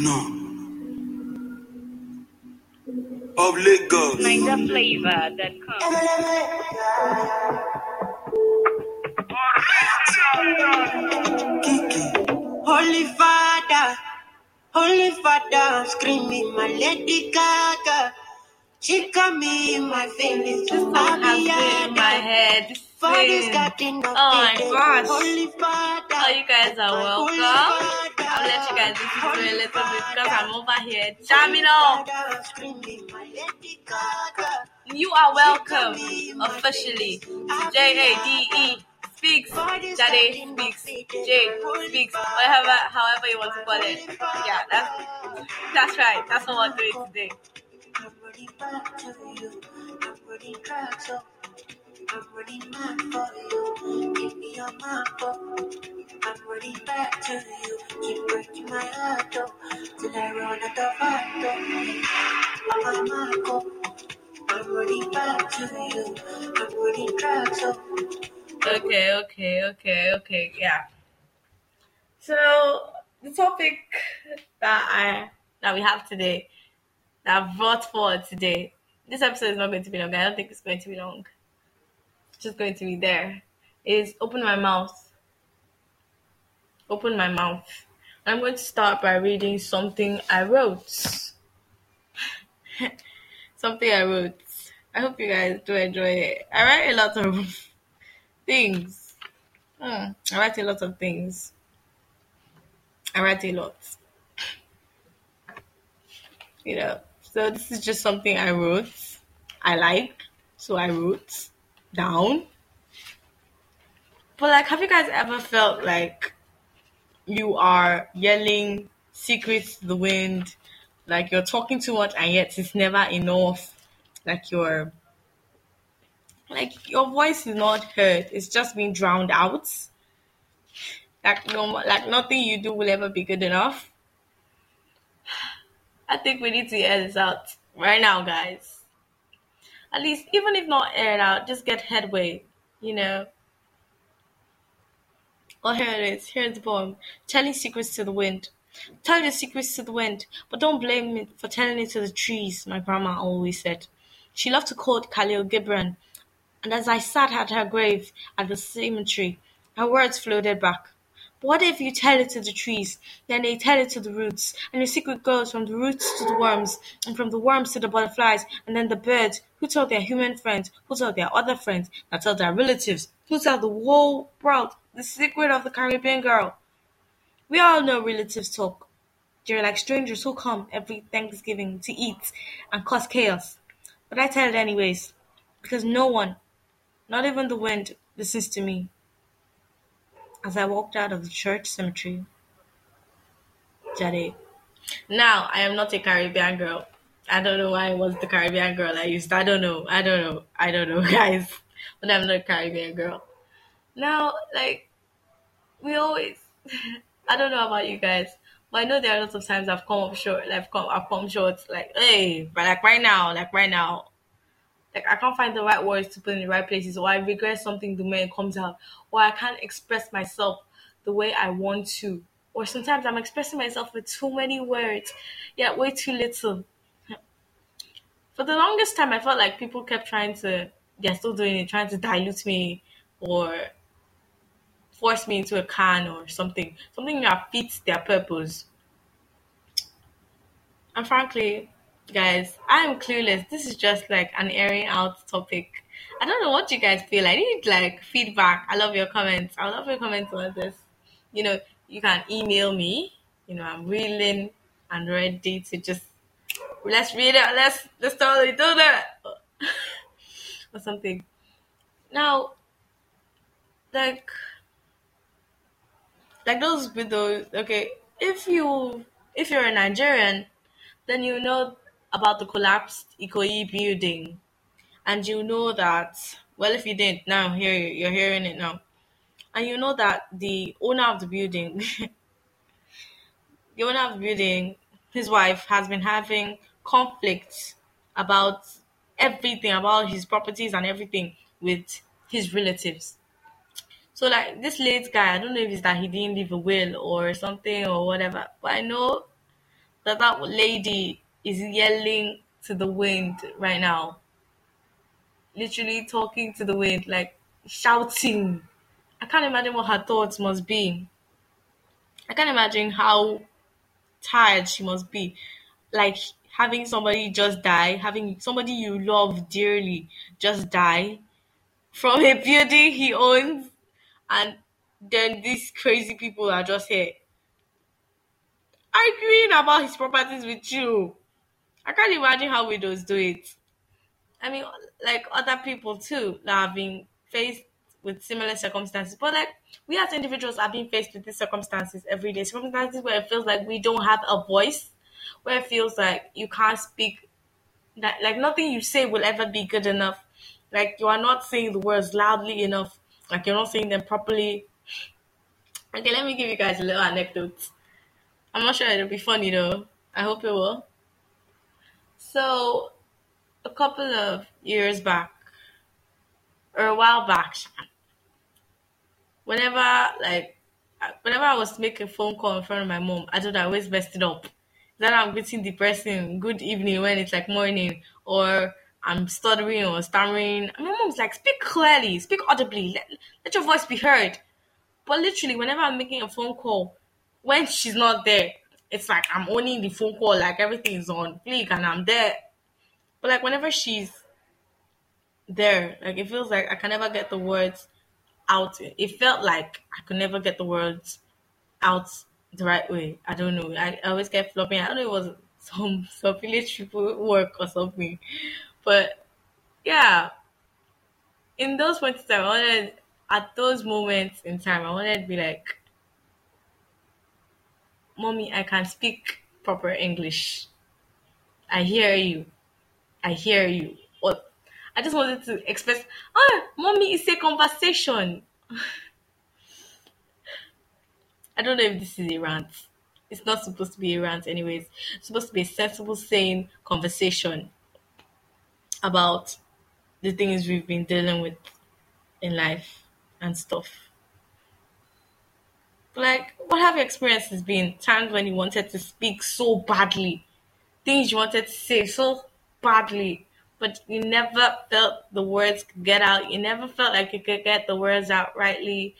know. Of Lagos. NinjaFlavor.com. Kiki. Holy Father, Holy Father, I'm screaming my Lady Gaga. She got me in my feelings. This song has in my head. This Father's thing. got enough Oh my today. gosh. Holy Father. Oh, you guys are my welcome. You guys This is it a little bit because I'm over here Gaga. You are welcome officially to J-A-D-E Speaks, Jade Speaks, J Speaks, whatever, however you want to call it. Yeah, that's that's right. That's what we're doing today. I'm ready mad for you. Give me your marble. I'm ready back to you. Keep breaking my heart though. Till I run out of heart though. I'm Marco. I'm ready back to you. I'm ready back so. Okay, okay, okay, okay, yeah. So the topic that I that we have today, that I've brought forward today, this episode is not going to be long. I don't think it's going to be long. Just going to be there. Is open my mouth. Open my mouth. I'm going to start by reading something I wrote. something I wrote. I hope you guys do enjoy it. I write a lot of things. Hmm, I write a lot of things. I write a lot. You know. So this is just something I wrote. I like. So I wrote down. But like have you guys ever felt like you are yelling secrets to the wind? Like you're talking too much and yet it's never enough. Like you're like your voice is not heard it's just being drowned out like no like nothing you do will ever be good enough i think we need to air this out right now guys at least even if not aired out just get headway you know? Oh here it is. Here's the poem telling secrets to the wind. Tell your secrets to the wind but don't blame me for telling it to the trees my grandma always said. She loved to quote khalil gibran and as I sat at her grave at the cemetery, her words floated back. What if you tell it to the trees, then they tell it to the roots, and your secret goes from the roots to the worms, and from the worms to the butterflies, and then the birds, who tell their human friends, who tell their other friends, that tell their relatives, who tell the whole world the secret of the Caribbean girl. We all know relatives talk. They're like strangers who come every Thanksgiving to eat and cause chaos. But I tell it anyways, because no one, not even the wind, listens to me. As I walked out of the church cemetery, Jade. Now, I am not a Caribbean girl. I don't know why I was the Caribbean girl I used. I don't know. I don't know. I don't know, guys. But I'm not a Caribbean girl. Now, like, we always, I don't know about you guys, but I know there are lots of times I've come up short. Like, I've come, I've come short. Like, hey, but like right now, like right now, like I can't find the right words to put in the right places, or I regret something the way it comes out, or I can't express myself the way I want to, or sometimes I'm expressing myself with too many words, yet way too little. For the longest time, I felt like people kept trying to, they're still doing it, trying to dilute me or force me into a can or something, something that fits their purpose. And frankly, guys, I am clueless. This is just like an airing out topic. I don't know what you guys feel. I need like feedback. I love your comments. I love your comments on this. You know, you can email me. You know, I'm willing and ready to just let's read it. Let's let's totally do that or something. Now, like like those videos. Okay, if you if you're a Nigerian, then you know about the collapsed Ikoyi building, and you know that. Well, if you didn't, now here you're hearing it now, and you know that the owner of the building, the owner of the building, his wife has been having conflicts about everything about his properties and everything with his relatives. So like this late guy, I don't know if it's that he didn't leave a will or something or whatever, but I know that that lady is yelling to the wind right now. Literally talking to the wind, like shouting. I can't imagine what her thoughts must be. I can't imagine how tired she must be. Like having somebody just die, having somebody you love dearly just die from a building he owns, and then these crazy people are just here arguing about his properties with you. I can't imagine how widows do it. I mean, like other people too that have been faced with similar circumstances. But like we as individuals are being faced with these circumstances every day. Circumstances where it feels like we don't have a voice, where it feels like you can't speak that like nothing you say will ever be good enough. Like you are not saying the words loudly enough, like you're not saying them properly. Okay, let me give you guys a little anecdote. I'm not sure it'll be funny though. I hope it will. So, a couple of years back, or a while back, whenever like, whenever I was making a phone call in front of my mom, I thought I always messed it up. Then I'm greeting the person good evening when it's like morning, or I'm stuttering or stammering. My mom's like, speak clearly, speak audibly, let, let your voice be heard. But literally, whenever I'm making a phone call, when she's not there, it's like I'm owning the phone call, like everything is on fleek and I'm there. But like whenever she's there, like it feels like I can never get the words out. It felt like I could never get the words out the right way. I don't know. I, I always get flopping. I don't know it was some some village people work or something. But yeah. In those time, I wanted at those moments in time, I wanted to be like Mommy, I can speak proper English. I hear you. I hear you. Or I just wanted to express, oh, mommy, it's a conversation. I don't know if this is a rant. It's not supposed to be a rant, anyways. It's supposed to be a sensible, sane conversation about the things we've been dealing with in life and stuff. Like, what have your experiences been? Times when you wanted to speak so badly, things you wanted to say so badly, but you never felt the words could get out. You never felt like you could get the words out rightly,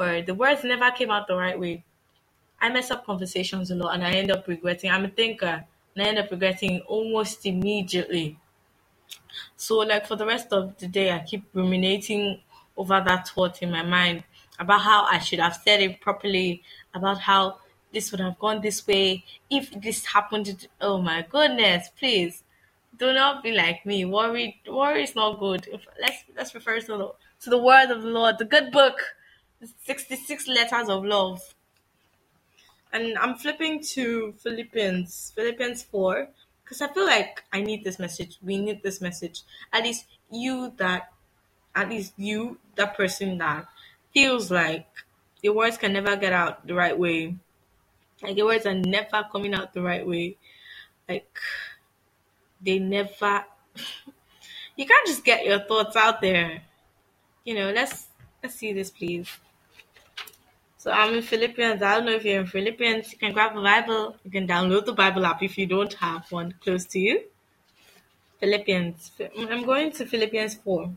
or the words never came out the right way. I mess up conversations a lot, and I end up regretting. I'm a thinker, and I end up regretting almost immediately. So, like for the rest of the day, I keep ruminating over that thought in my mind about how I should have said it properly, about how this would have gone this way if this happened. Oh my goodness, please do not be like me. Worry, worry is not good. If, let's let's refer to the to the word of the Lord, the good book, the sixty-six letters of love. And I'm flipping to Philippians, Philippians four, because I feel like I need this message. We need this message. At least you that, at least you, that person that feels like your words can never get out the right way. Like your words are never coming out the right way. Like they never you can't just get your thoughts out there. You know, let's let's see this please. So I'm in Philippians. I don't know if you're in Philippians. You can grab a Bible. You can download the Bible app if you don't have one close to you. Philippians. I'm going to Philippians 4.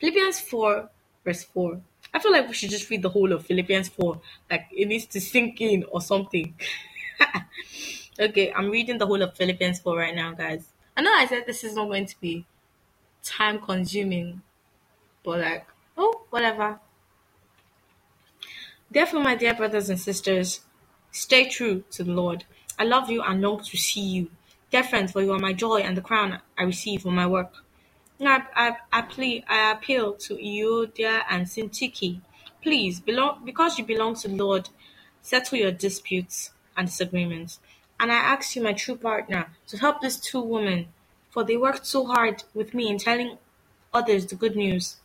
Philippians 4 verse 4. I feel like we should just read the whole of Philippians 4. Like it needs to sink in or something. okay, I'm reading the whole of Philippians 4 right now, guys. I know I said this is not going to be time consuming, but like, oh, whatever. Therefore, my dear brothers and sisters, stay true to the Lord. I love you and long to see you. Dear friends, for you are my joy and the crown I receive for my work. I, I, I, plea, I appeal to Euodia and Syntyche. Please, belong, because you belong to the Lord, settle your disputes and disagreements. And I ask you, my true partner, to help these two women, for they worked so hard with me in telling others the good news.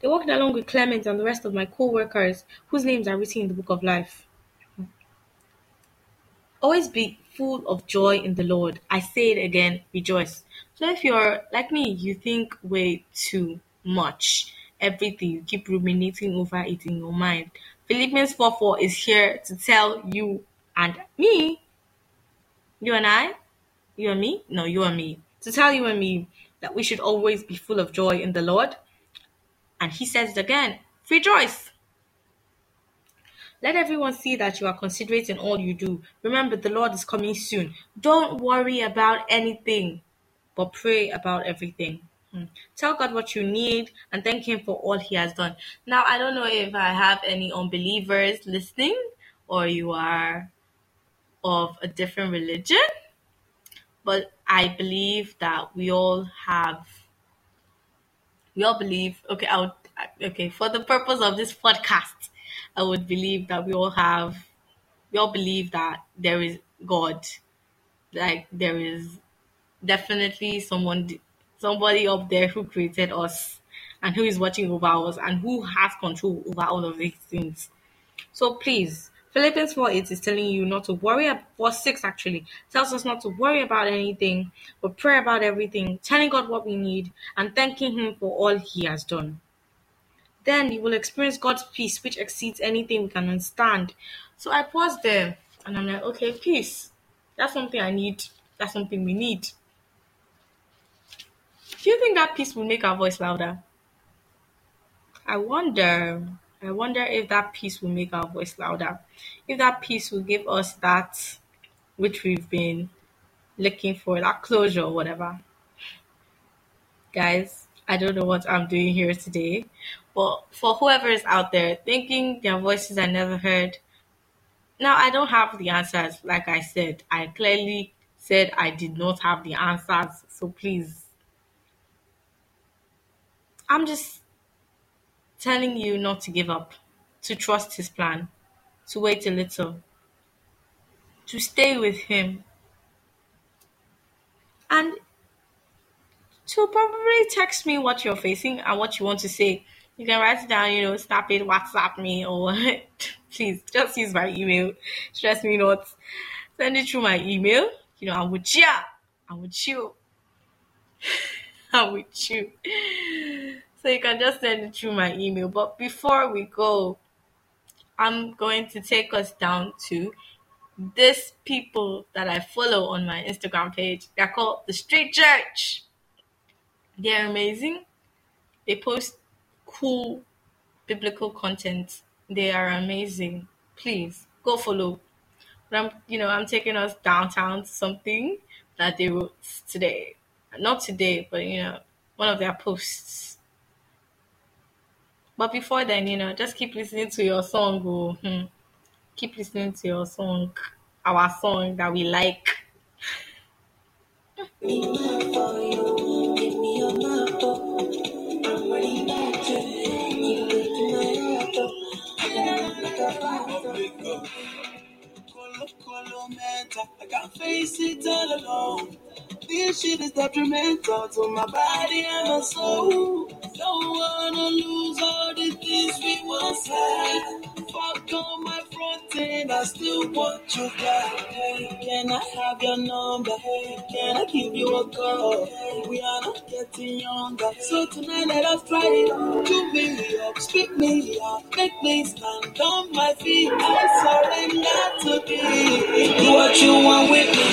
They walked along with Clement and the rest of my co-workers, whose names are written in the book of life. Always be full of joy in the Lord. I say it again, rejoice. So if you're like me, you think way too much. Everything you keep ruminating over it in your mind. Philippians 4 4 is here to tell you And me, you and I, you and me, no, you and me, to tell you and me that we should always be full of joy in the Lord. And he says it again rejoice. Let everyone see that you are considerate in all you do. Remember, the Lord is coming soon. Don't worry about anything, but pray about everything. Hmm. Tell God what you need and thank Him for all He has done. Now, I don't know if I have any unbelievers listening or you are of a different religion, but I believe that we all have, we all believe, okay, I would, okay, for the purpose of this podcast, I would believe that we all have, we all believe that there is God. Like there is definitely someone, somebody up there who created us and who is watching over us and who has control over all of these things. So please, Philippians 4 8 is telling you not to worry. About, 6 actually tells us not to worry about anything, but pray about everything, telling God what we need, and thanking Him for all He has done then you will experience God's peace, which exceeds anything we can understand. So I paused there and I'm like, okay, peace. That's something I need. That's something we need. Do you think that peace will make our voice louder? I wonder. I wonder if that peace will make our voice louder. If that peace will give us that which we've been looking for, that closure or whatever. Guys, I don't know what I'm doing here today, but for whoever is out there thinking their voices are never heard, now I don't have the answers. Like I said, I clearly said I did not have the answers. So please, I'm just telling you not to give up, to trust his plan, to wait a little, to stay with him. And to probably text me what you're facing and what you want to say. You can write it down, you know, snap it, WhatsApp me, or please just use my email. Stress me not. Send it through my email. You know, I'm with you. I'm with you. I'm with you. So you can just send it through my email. But before we go, I'm going to take us down to these people that I follow on my Instagram page. They're called the Street Church. They're amazing. They post cool biblical content. They are amazing. Please go follow. But I'm, you know, I'm taking us downtown to something that they wrote today. Not today, but you know, one of their posts. But before then, you know, just keep listening to your song. Oh, hmm. Keep listening to your song, our song that we like. I can't face it all alone. This shit is detrimental to my body and my soul. Don't wanna lose all the things we once had. Fuck on my front end, I still want you back. Hey, can I have your number? Hey, can I give you a call? Hey, We are not getting younger, so tonight let us try it. Do me up, speak me up, make me stand on my feet. I surrender to be. Do what you want with me,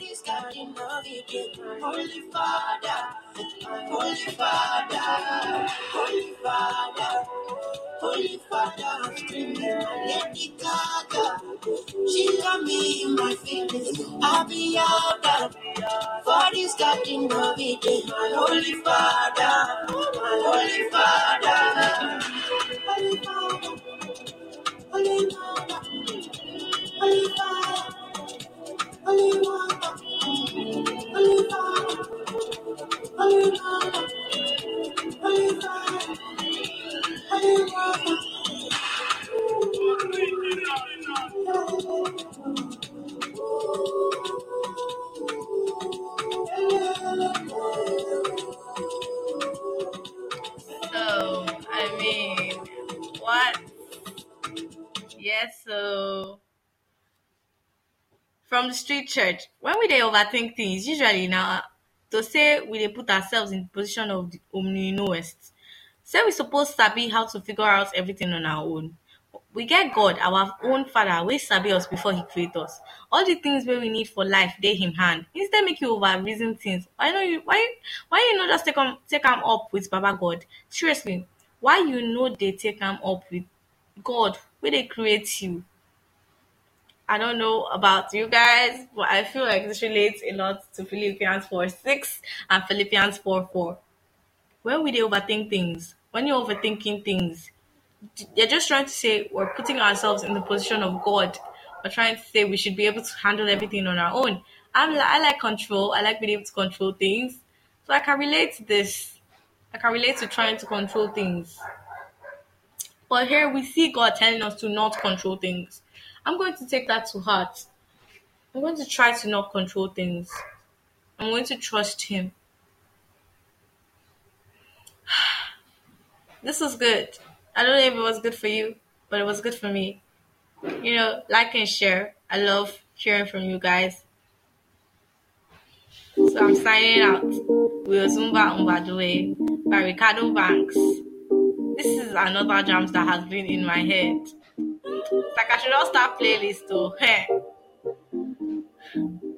this garden of Eden. Holy Father, Holy Father, Holy Father. Holy Father. She got me in my feelings. I'll be. For this garden of Eden. My Holy Father, Holy Father. Holy Father, what? Yes, so from the street church, when we they overthink things, usually now to say we dey put ourselves in the position of the omni-knowest. Say we suppose sabi how to figure out everything on our own. We get God, our own father, we sabi us before he create us. All the things wey we need for life they him hand. Instead make you over reason things. Why no you why why you no just take am take am up with Baba God? Seriously, why you no dey take am up with God wey dey create you? I don't know about you guys, but I feel like this relates a lot to Philippians 4 6 and Philippians 4 4. When we overthink things, when you're overthinking things, you're just trying to say we're putting ourselves in the position of God. We're trying to say we should be able to handle everything on our own. I'm I like control. I like being able to control things. So I can relate to this. I can relate to trying to control things. But here we see God telling us to not control things. I'm going to take that to heart. I'm going to try to not control things. I'm going to trust Him. This was good. I don't know if it was good for you, but it was good for me. You know, like and share. I love hearing from you guys. So I'm signing out. With Ozumba Mbadiwe by Reekado Banks. This is another jams that has been in my head. It's like I should not start playlist though.